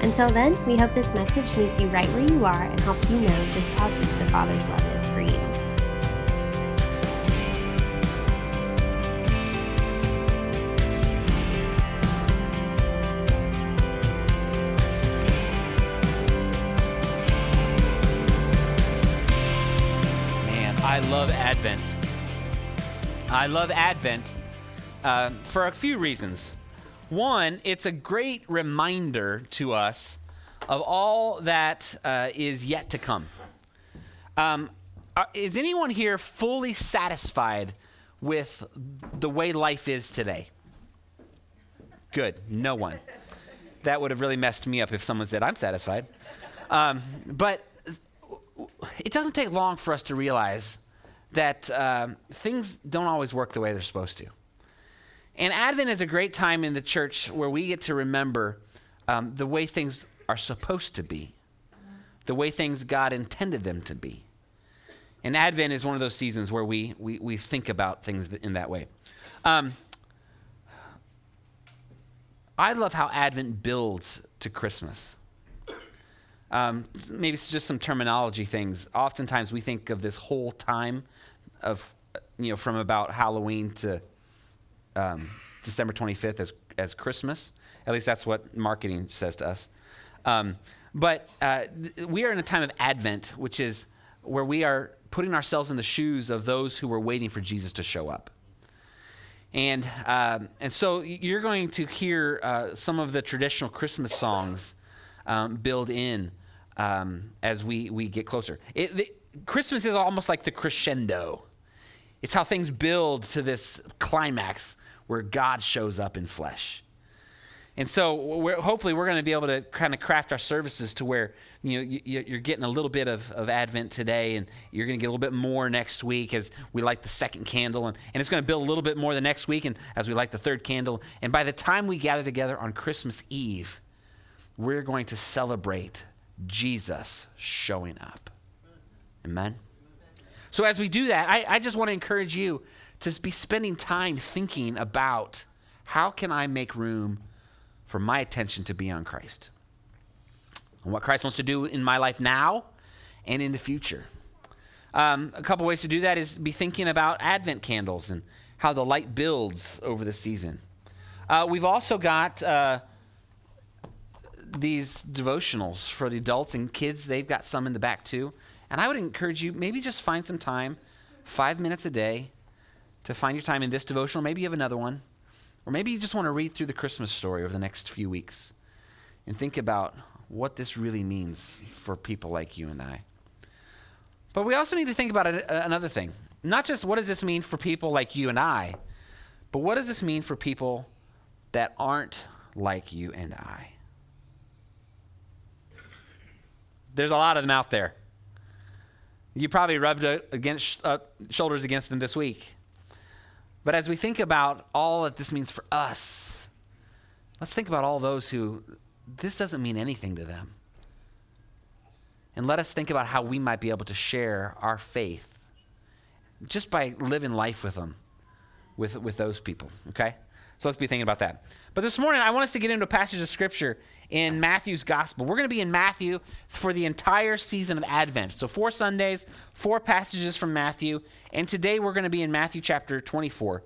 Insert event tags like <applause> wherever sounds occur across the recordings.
Until then, we hope this message meets you right where you are and helps you know just how deep the Father's love is for you. Man, I love Advent. I love Advent uh, for a few reasons. One, it's a great reminder to us of all that uh, is yet to come. Um, are- is anyone here fully satisfied with the way life is today? Good. No one. That would have really messed me up if someone said, I'm satisfied. Um, but it doesn't take long for us to realize that um, things don't always work the way they're supposed to. And Advent is a great time in the church where we get to remember um, the way things are supposed to be, the way things God intended them to be. And Advent is one of those seasons where we, we, we think about things in that way. Um, I love how Advent builds to Christmas. Um, maybe it's just some terminology things. Oftentimes we think of this whole time of, uh, you know, from about Halloween to um, December 25th as, as Christmas. At least that's what marketing says to us. Um, but uh, th- we are in a time of Advent, which is where we are putting ourselves in the shoes of those who were waiting for Jesus to show up. And, um, and so you're going to hear uh, some of the traditional Christmas songs um, build in um, as we, we get closer. It, the, Christmas is almost like the crescendo. It's how things build to this climax where God shows up in flesh. And so we're, hopefully we're going to be able to kind of craft our services to where you know you, you're getting a little bit of, of Advent today, and you're going to get a little bit more next week as we light the second candle, and, and it's going to build a little bit more the next week, and as we light the third candle, and by the time we gather together on Christmas Eve, we're going to celebrate Jesus showing up. Amen. So as we do that, I, I just want to encourage you to be spending time thinking about how can I make room for my attention to be on Christ and what Christ wants to do in my life now and in the future. Um, a couple ways to do that is be thinking about Advent candles and how the light builds over the season. Uh, we've also got uh, these devotionals for the adults and kids. They've got some in the back too. And I would encourage you maybe just find some time, five minutes a day, to find your time in this devotional. Maybe you have another one. Or maybe you just want to read through the Christmas story over the next few weeks and think about what this really means for people like you and I. But we also need to think about another thing. Not just what does this mean for people like you and I, but what does this mean for people that aren't like you and I? There's a lot of them out there. You probably rubbed against, uh, shoulders against them this week. But as we think about all that this means for us, let's think about all those who this doesn't mean anything to them. And let us think about how we might be able to share our faith just by living life with them, with, with those people, okay? So let's be thinking about that. But this morning, I want us to get into a passage of scripture in Matthew's gospel. We're going to be in Matthew for the entire season of Advent. So, four Sundays, four passages from Matthew. And today we're going to be in Matthew chapter 24.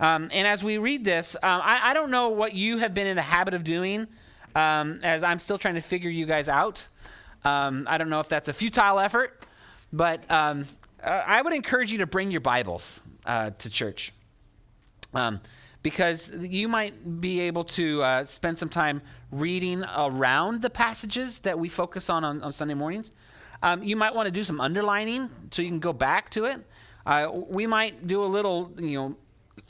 Um, and as we read this, um, I, I don't know what you have been in the habit of doing um, as I'm still trying to figure you guys out. Um, I don't know if that's a futile effort, but um, uh, I would encourage you to bring your Bibles uh, to church. Because you might be able to uh, spend some time reading around the passages that we focus on on, on Sunday mornings. Um, you might want to do some underlining so you can go back to it. Uh, we might do a little, you know,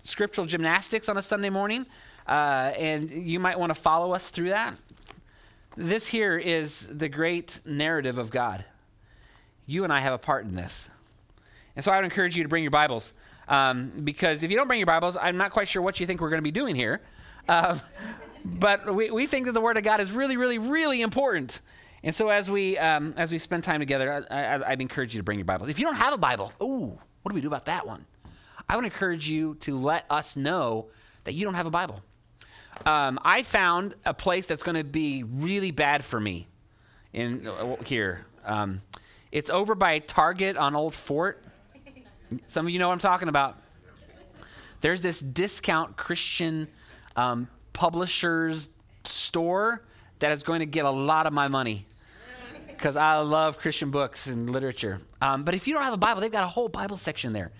scriptural gymnastics on a Sunday morning, uh, and you might want to follow us through that. This here is the great narrative of God. You and I have a part in this. And so I would encourage you to bring your Bibles. Um, because if you don't bring your Bibles, I'm not quite sure what you think we're going to be doing here. Um, <laughs> but we, we think that the Word of God is really, really, really important. And so as we um, as we spend time together, I, would encourage you to bring your Bibles. If you don't have a Bible, ooh, what do we do about that one? I would encourage you to let us know that you don't have a Bible. Um, I found a place that's going to be really bad for me in uh, here. Um, it's over by Target on Old Fort. Some of you know what I'm talking about. There's this discount Christian um, publishers store that is going to get a lot of my money because I love Christian books and literature. Um, but if you don't have a Bible, they've got a whole Bible section there.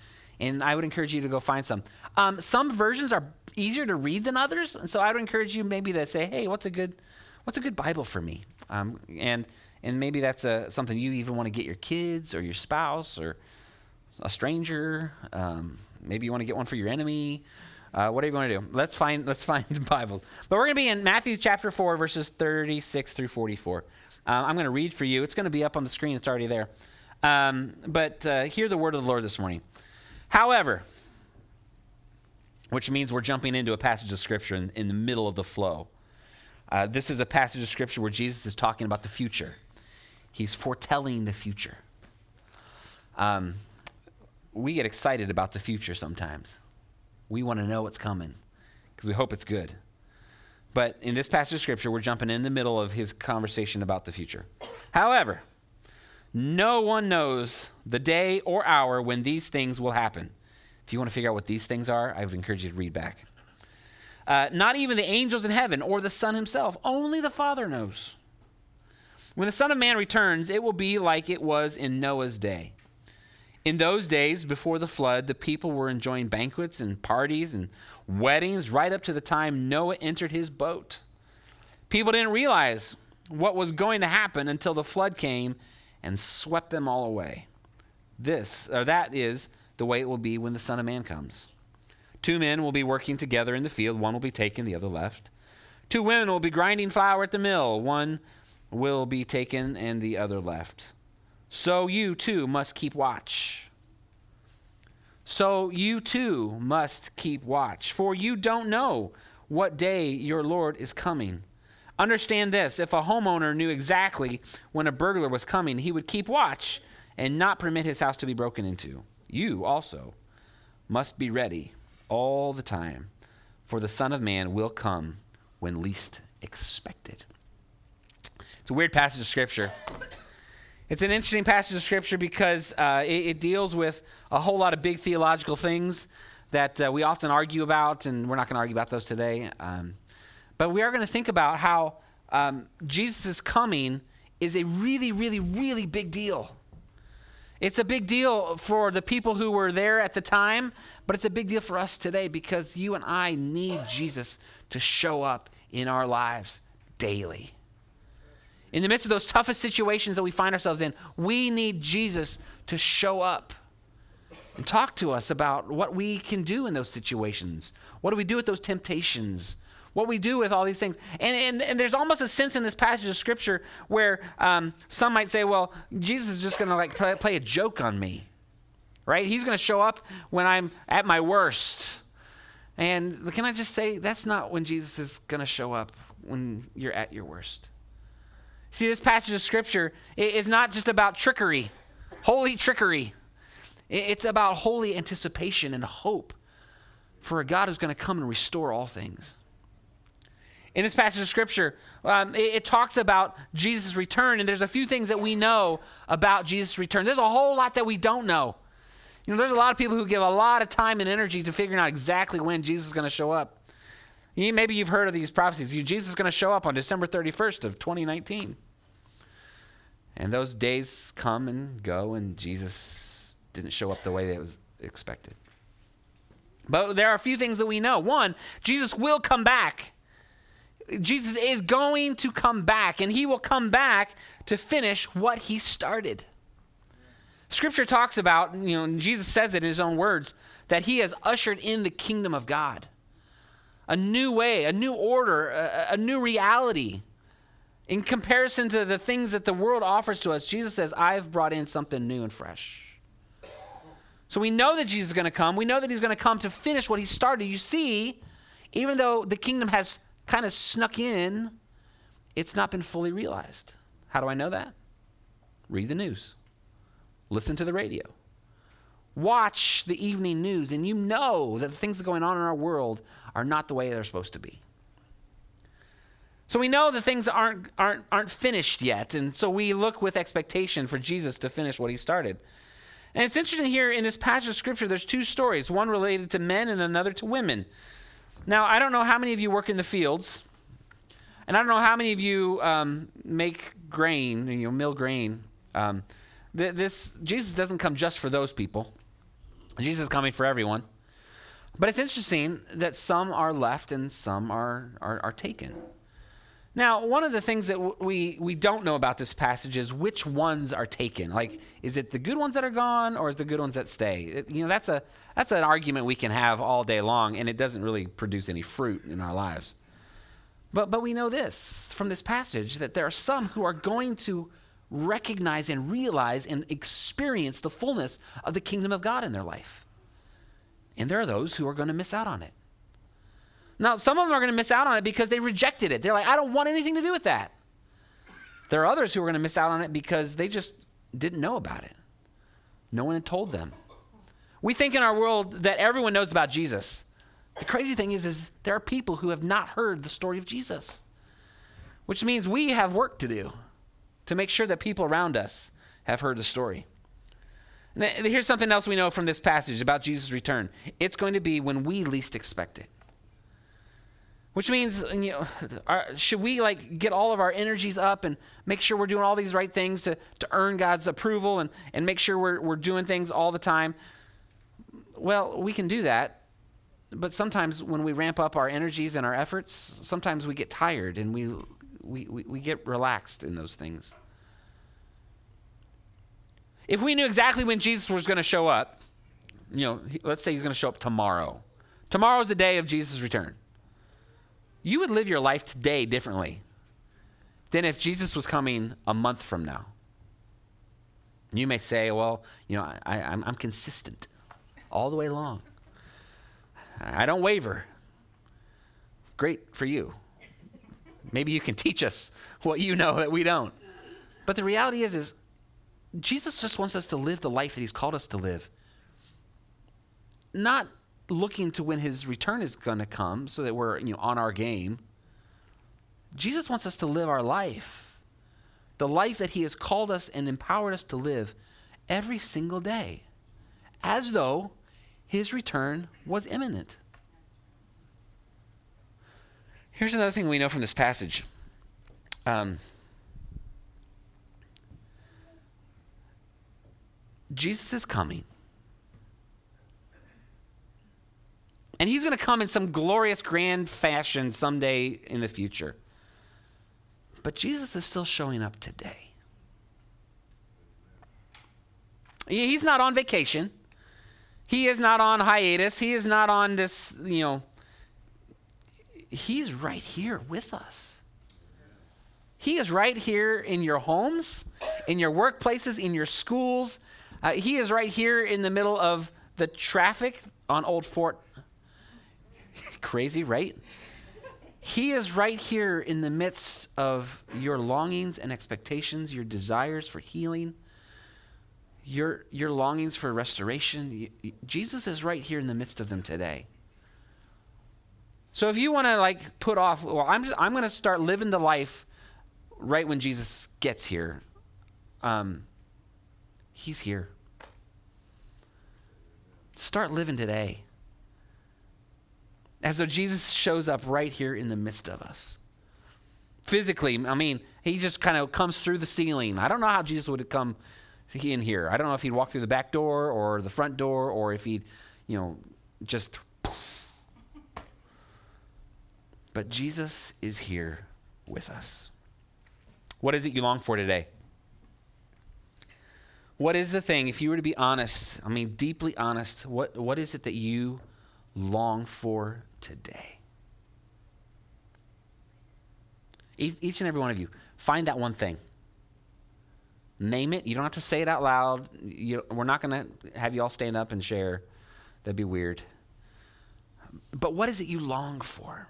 And I would encourage you to go find some. Um, some versions are easier to read than others, and so I would encourage you maybe to say, "Hey, what's a good, what's a good Bible for me?" Um, and and maybe that's a, something you even want to get your kids or your spouse or a stranger. Um, maybe you want to get one for your enemy. Uh, whatever you want to do. Let's find let's find <laughs> Bibles. But we're going to be in Matthew chapter four, verses thirty-six through forty-four. Um, I'm going to read for you. It's going to be up on the screen. It's already there. Um, but uh, hear the word of the Lord this morning. However, which means we're jumping into a passage of scripture in, in the middle of the flow. Uh, this is a passage of scripture where Jesus is talking about the future. He's foretelling the future. Um, we get excited about the future sometimes. We want to know what's coming because we hope it's good. But in this passage of scripture, we're jumping in the middle of his conversation about the future. However, no one knows the day or hour when these things will happen. If you want to figure out what these things are, I would encourage you to read back. Uh, not even the angels in heaven or the Son himself, only the Father knows. When the Son of Man returns, it will be like it was in Noah's day. In those days before the flood, the people were enjoying banquets and parties and weddings right up to the time Noah entered his boat. People didn't realize what was going to happen until the flood came and swept them all away. This, or that is the way it will be when the Son of Man comes. Two men will be working together in the field, one will be taken, the other left. Two women will be grinding flour at the mill, one will be taken and the other left. So you too must keep watch. So you too must keep watch, for you don't know what day your Lord is coming. Understand this if a homeowner knew exactly when a burglar was coming, he would keep watch and not permit his house to be broken into. You also must be ready all the time, for the Son of Man will come when least expected. It's a weird passage of Scripture. It's an interesting passage of Scripture because uh, it, it, deals with a whole lot of big theological things that uh, we often argue about, and we're not going to argue about those today. Um, but we are going to think about how um, Jesus' coming is a really, really, really big deal. It's a big deal for the people who were there at the time, but it's a big deal for us today because you and I need Jesus to show up in our lives daily. In the midst of those toughest situations that we find ourselves in, we need Jesus to show up and talk to us about what we can do in those situations. What do we do with those temptations? What we do with all these things. And, and, and there's almost a sense in this passage of Scripture where um, some might say, well, Jesus is just going to like play, play a joke on me, right? He's going to show up when I'm at my worst. And can I just say, that's not when Jesus is going to show up when you're at your worst. See, this passage of Scripture is not just about trickery, holy trickery. It's about holy anticipation and hope for a God who's going to come and restore all things. In this passage of Scripture, um, it, it, talks about Jesus' return, and there's a few things that we know about Jesus' return. There's a whole lot that we don't know. You know, there's a lot of people who give a lot of time and energy to figuring out exactly when Jesus is going to show up. Maybe you've heard of these prophecies. Jesus is going to show up on December 31st of 2019. And those days come and go, and Jesus didn't show up the way that it was expected. But there are a few things that we know. One, Jesus will come back. Jesus is going to come back, and he will come back to finish what he started. Scripture talks about, you know, Jesus says it in his own words, that he has ushered in the kingdom of God. A new way, a new order, a, a new reality. In comparison to the things that the world offers to us, Jesus says, I've brought in something new and fresh. So we know that Jesus is going to come. We know that he's going to come to finish what he started. You see, even though the kingdom has kind of snuck in, it's not been fully realized. How do I know that? Read the news, listen to the radio, watch the evening news, and you know that the things that are going on in our world are not the way they're supposed to be. So we know that things aren't, aren't, aren't finished yet, and so we look with expectation for Jesus to finish what he started. And it's interesting here in this passage of scripture, there's two stories, one related to men and another to women. Now, I don't know how many of you work in the fields, and I don't know how many of you um, make grain, you know, mill grain. Um, th- this Jesus doesn't come just for those people. Jesus is coming for everyone. But it's interesting that some are left and some are, are, are taken. Now, one of the things that we, we don't know about this passage is which ones are taken. Like, is it the good ones that are gone or is the good ones that stay? It, you know, that's, a, that's an argument we can have all day long, and it doesn't really produce any fruit in our lives. But, but we know this from this passage that there are some who are going to recognize and realize and experience the fullness of the kingdom of God in their life. And there are those who are going to miss out on it. Now, some of them are going to miss out on it because they rejected it. They're like, I don't want anything to do with that. There are others who are going to miss out on it because they just didn't know about it. No one had told them. We think in our world that everyone knows about Jesus. The crazy thing is, is there are people who have not heard the story of Jesus, which means we have work to do to make sure that people around us have heard the story. Here's something else we know from this passage about Jesus' return it's going to be when we least expect it. Which means, you know, should we like get all of our energies up and make sure we're doing all these right things to, to earn God's approval and, and make sure we're, we're doing things all the time? Well, we can do that. But sometimes when we ramp up our energies and our efforts, sometimes we get tired and we, we, we, we get relaxed in those things. If we knew exactly when Jesus was going to show up, you know, let's say he's going to show up tomorrow. Tomorrow's the day of Jesus' return you would live your life today differently than if Jesus was coming a month from now. You may say, well, you know, I, am I'm consistent all the way along. I don't waver. Great for you. Maybe you can teach us what you know that we don't. But the reality is, is Jesus just wants us to live the life that he's called us to live. Not looking to when his return is going to come so that we're you know on our game. Jesus wants us to live our life. The life that he has called us and empowered us to live every single day as though his return was imminent. Here's another thing we know from this passage. Um, jesus is coming And he's going to come in some glorious, grand fashion someday in the future. But Jesus is still showing up today. He's not on vacation. He is not on hiatus. He is not on this, you know, he's right here with us. He is right here in your homes, in your workplaces, in your schools. Uh, he is right here in the middle of the traffic on Old Fort <laughs> Crazy, right? He is right here in the midst of your longings and expectations, your desires for healing, your, your longings for restoration. Jesus is right here in the midst of them today. So if you want to like put off, well, I'm, I'm going to start living the life right when Jesus gets here. Um, he's here. Start living today as though Jesus shows up right here in the midst of us. Physically, I mean, he just kind of comes through the ceiling. I don't know how Jesus would have come in here. I don't know if he'd walk through the back door or the front door or if he'd, you know, just. But Jesus is here with us. What is it you long for today? What is the thing, if you were to be honest, I mean, deeply honest, what, what is it that you long for today. Each and every one of you, find that one thing. Name it. You don't have to say it out loud. You, we're not going to have you all stand up and share. That'd be weird. But what is it you long for?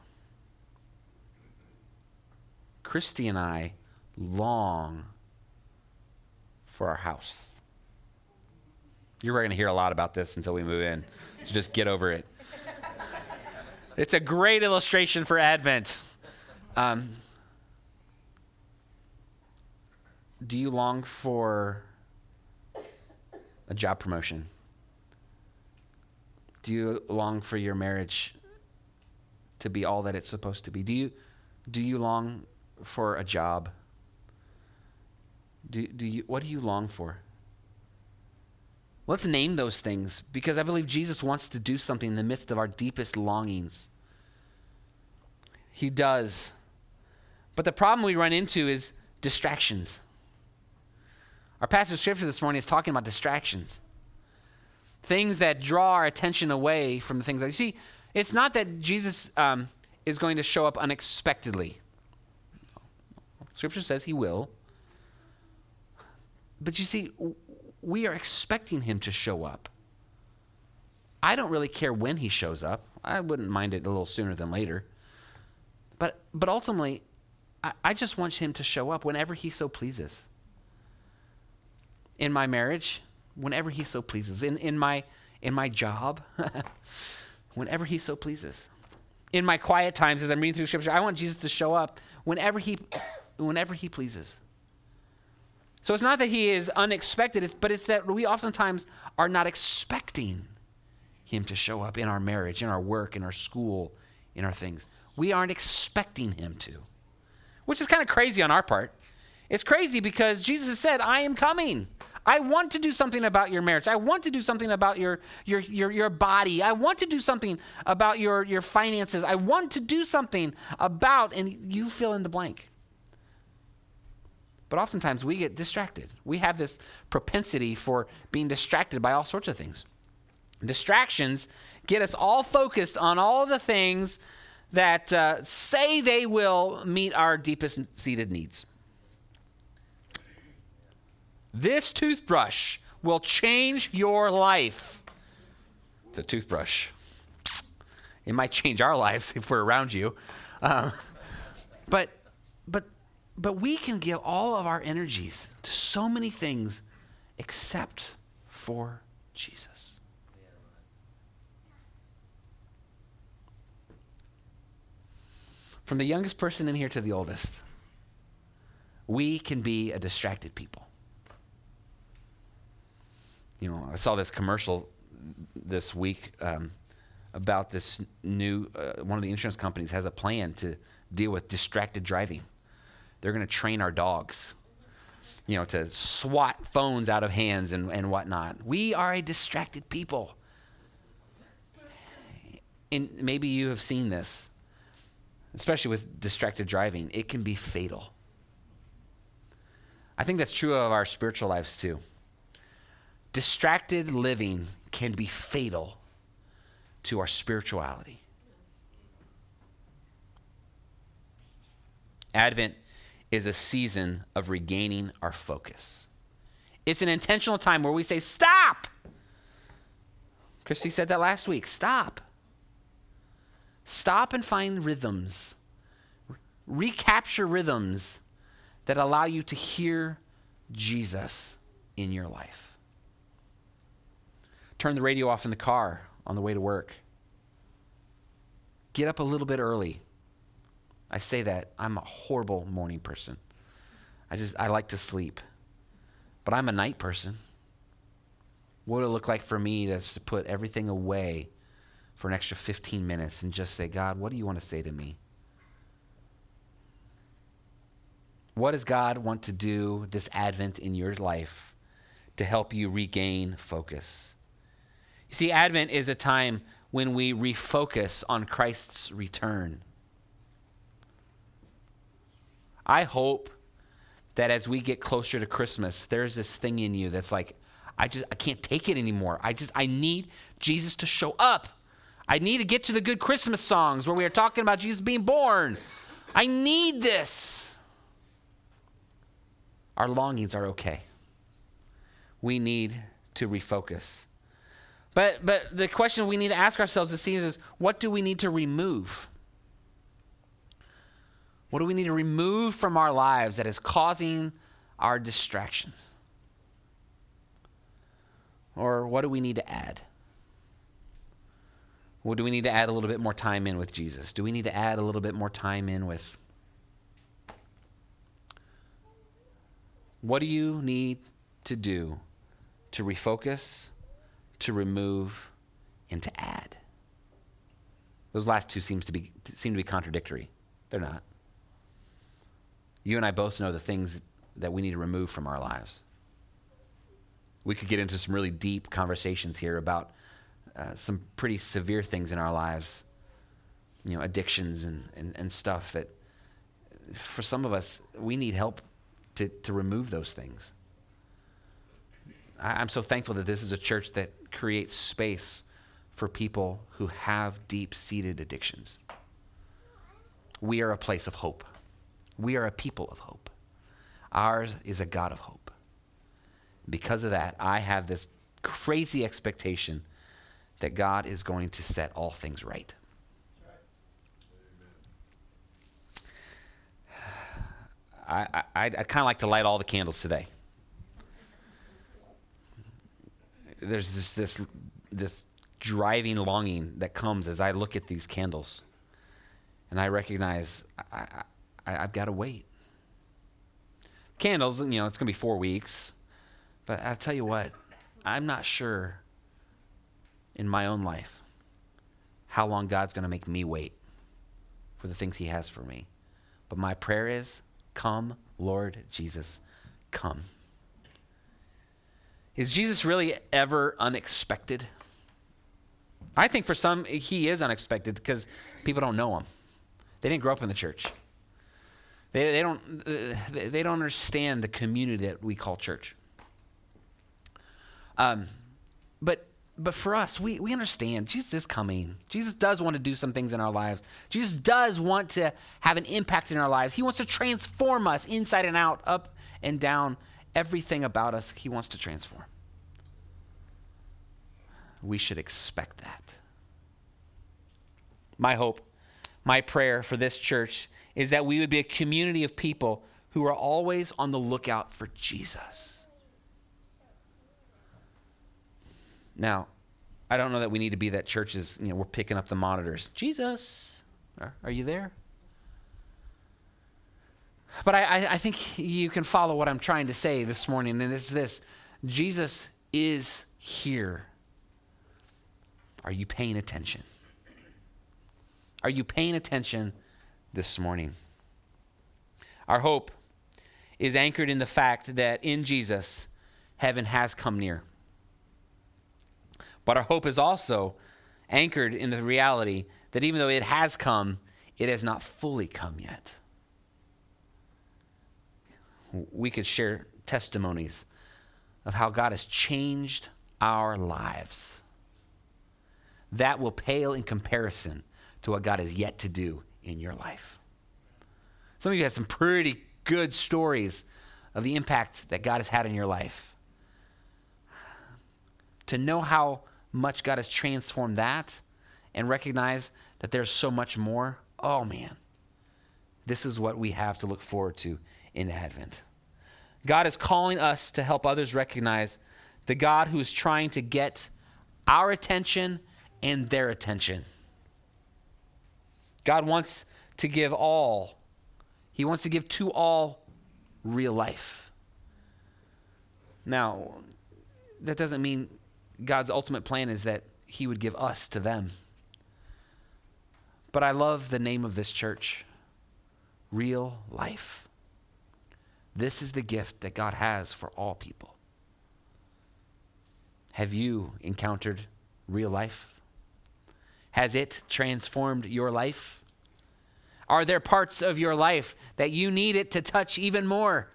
Christy and I long for our house. You're going to hear a lot about this until we move in, so just get over it. It's a great illustration for Advent. Um, do you long for a job promotion? Do you long for your marriage to be all that it's supposed to be? Do you, do you long for a job? Do, do you, what do you long for? Let's name those things because I believe Jesus wants to do something in the midst of our deepest longings. He does. But the problem we run into is distractions. Our passage of scripture this morning is talking about distractions. Things that draw our attention away from the things that you see. It's not that Jesus um, is going to show up unexpectedly. Scripture says he will. But you see, we are expecting him to show up. I don't really care when he shows up. I wouldn't mind it a little sooner than later. But, but ultimately, I, I just want him to show up whenever he so pleases. In my marriage, whenever he so pleases. In, in, my, in my job, <laughs> whenever he so pleases. In my quiet times as I'm reading through scripture, I want Jesus to show up whenever he, whenever he pleases. So it's not that he is unexpected, but it's that we oftentimes are not expecting him to show up in our marriage, in our work, in our school, in our things. We aren't expecting him to, which is kind of crazy on our part. It's crazy because Jesus has said, I am coming. I want to do something about your marriage. I want to do something about your, your, your, your body. I want to do something about your, your finances. I want to do something about, and you fill in the blank. But oftentimes we get distracted. We have this propensity for being distracted by all sorts of things. Distractions get us all focused on all the things that uh, say they will meet our deepest seated needs. This toothbrush will change your life. It's a toothbrush. It might change our <laughs> lives if we're around you. Um, but, but but we can give all of our energies to so many things except for Jesus. From the youngest person in here to the oldest, we can be a distracted people. You know, I saw this commercial this week um, about this new, uh, one of the insurance companies has a plan to deal with distracted driving they're going to train our dogs, you know, to swat phones out of hands and, and whatnot. We are a distracted people. And maybe you have seen this, especially with distracted driving. It can be fatal. I think that's true of our spiritual lives too. Distracted living can be fatal to our spirituality. Advent is a season of regaining our focus. It's an intentional time where we say, Stop! Christy said that last week. Stop. Stop and find rhythms. Recapture rhythms that allow you to hear Jesus in your life. Turn the radio off in the car on the way to work. Get up a little bit early. I say that I'm a horrible morning person. I just I like to sleep. But I'm a night person. What would it look like for me to, to put everything away for an extra 15 minutes and just say, God, what do you want to say to me? What does God want to do this Advent in your life to help you regain focus? You see, Advent is a time when we refocus on Christ's return. I hope that as we get closer to Christmas, there's this thing in you that's like, I just I can't take it anymore. I just I need Jesus to show up. I need to get to the good Christmas songs where we are talking about Jesus being born. I need this. Our longings are okay. we need to refocus. But, but the question we need to ask ourselves this season is what do we need to remove? What do we need to remove from our lives that is causing our distractions? Or what do we need to add? Well, do we need to add a little bit more time in with Jesus? Do we need to add a little bit more time in with what do you need to do to refocus, to remove, and to add? Those last two seems to be seem to be contradictory. They're not. You and I both know the things that we need to remove from our lives. We could get into some really deep conversations here about uh, some pretty severe things in our lives, you know, addictions and, and, and stuff that for some of us, we need help to, to remove those things. I, I'm so thankful that this is a church that creates space for people who have deep seated addictions. We are a place of hope. We are a people of hope. Ours is a God of hope. Because of that, I have this crazy expectation that God is going to set all things right. <sighs> I, I, I'd kind of like to light all the candles today. There's this, this, this driving longing that comes as I look at these candles. And I recognize I, I, I've got to wait. Candles, you know, it's going to be four weeks. But I'll tell you what, I'm not sure in my own life how long God's going to make me wait for the things He has for me. But my prayer is, Come, Lord Jesus, come. Is Jesus really ever unexpected? I think for some, He is unexpected because people don't know Him. They didn't grow up in the church. They, they, don't, uh, they don't understand the community that we call church. Um, but, but for us, we, we understand Jesus is coming. Jesus does want to do some things in our lives. Jesus does want to have an impact in our lives. He wants to transform us inside and out, up and down. Everything about us, He wants to transform. We should expect that. My hope, my prayer for this church is that we would be a community of people who are always on the lookout for Jesus. Now, I don't know that we need to be that churches, you know, we're picking up the monitors. Jesus, are, are you there? But I, I think you can follow what I'm trying to say this morning, and it's this Jesus is here. Are you paying attention? Are you paying attention this morning. Our hope is anchored in the fact that in Jesus, heaven has come near. But our hope is also anchored in the reality that even though it has come, it has not fully come yet. We could share testimonies of how God has changed our lives. That will pale in comparison to what God has yet to do in your life. Some of you have some pretty good stories of the impact that God has had in your life. To know how much God has transformed that and recognize that there's so much more, oh man, this is what we have to look forward to in Advent. God is calling us to help others recognize the God who is trying to get our attention and their attention. God wants to give all, He wants to give to all real life. Now, that doesn't mean God's ultimate plan is that He would give us to them. But I love the name of this church Real Life. This is the gift that God has for all people. Have you encountered real life? Has it transformed your life? Are there parts of your life that you need it to touch even more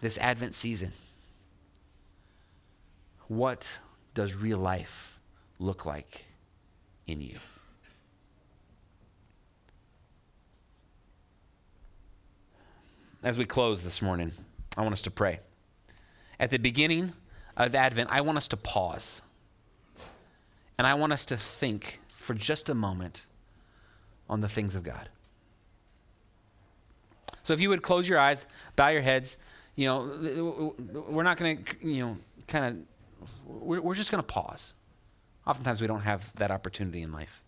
this Advent season? What does real life look like in you? As we close this morning, I want us to pray. At the beginning of Advent, I want us to pause. And I want us to think for just a moment on the things of God. So if you would close your eyes, bow your heads, you know, we're not going to, you know, kind of, we're, just going to pause. Oftentimes we don't have that opportunity in life,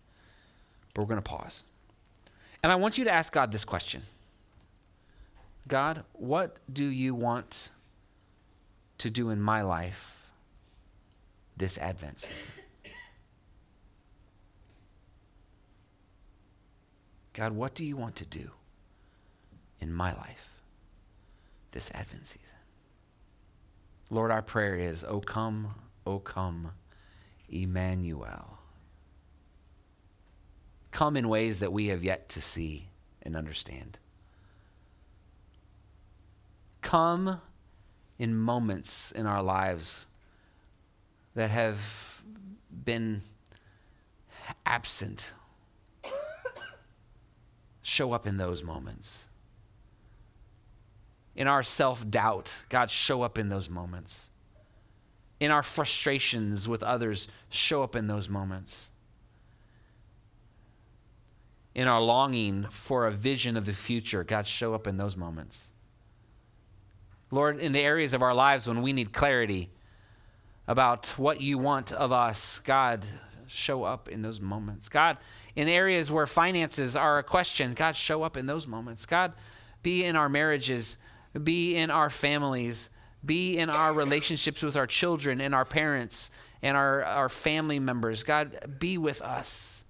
but we're going to pause. And I want you to ask God this question God, what do you want to do in my life this Advent season? God, what do you want to do in my life this Advent season? Lord, our prayer is, O come, O come, Emmanuel. Come in ways that we have yet to see and understand. Come in moments in our lives that have been absent show up in those moments. In our self doubt, God, show up in those moments. In our frustrations with others, show up in those moments. In our longing for a vision of the future, God, show up in those moments. Lord, in the areas of our lives when we need clarity about what you want of us, God, show up in those moments. God, in areas where finances are a question, God, show up in those moments. God, be in our marriages, be in our families, be in our relationships with our children and our parents and our, our family members. God, be with us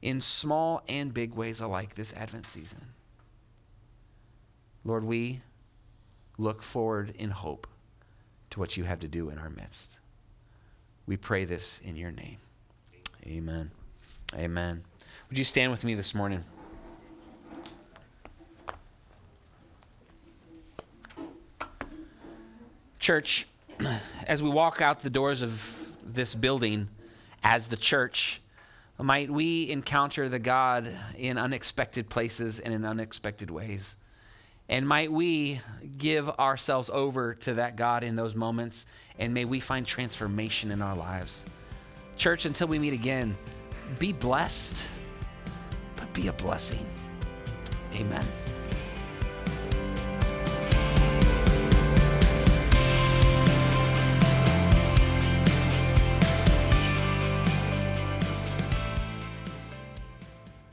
in small and big ways alike this Advent season. Lord, we look forward in hope to what you have to do in our midst. We pray this in your name. Amen. Amen. Would you stand with me this morning? Church, <clears throat> as we walk out the doors of this building as the church, might we encounter the God in unexpected places and in unexpected ways. And might we give ourselves over to that God in those moments, and may we find transformation in our lives. Church, until we meet again, be blessed, but be a blessing. Amen.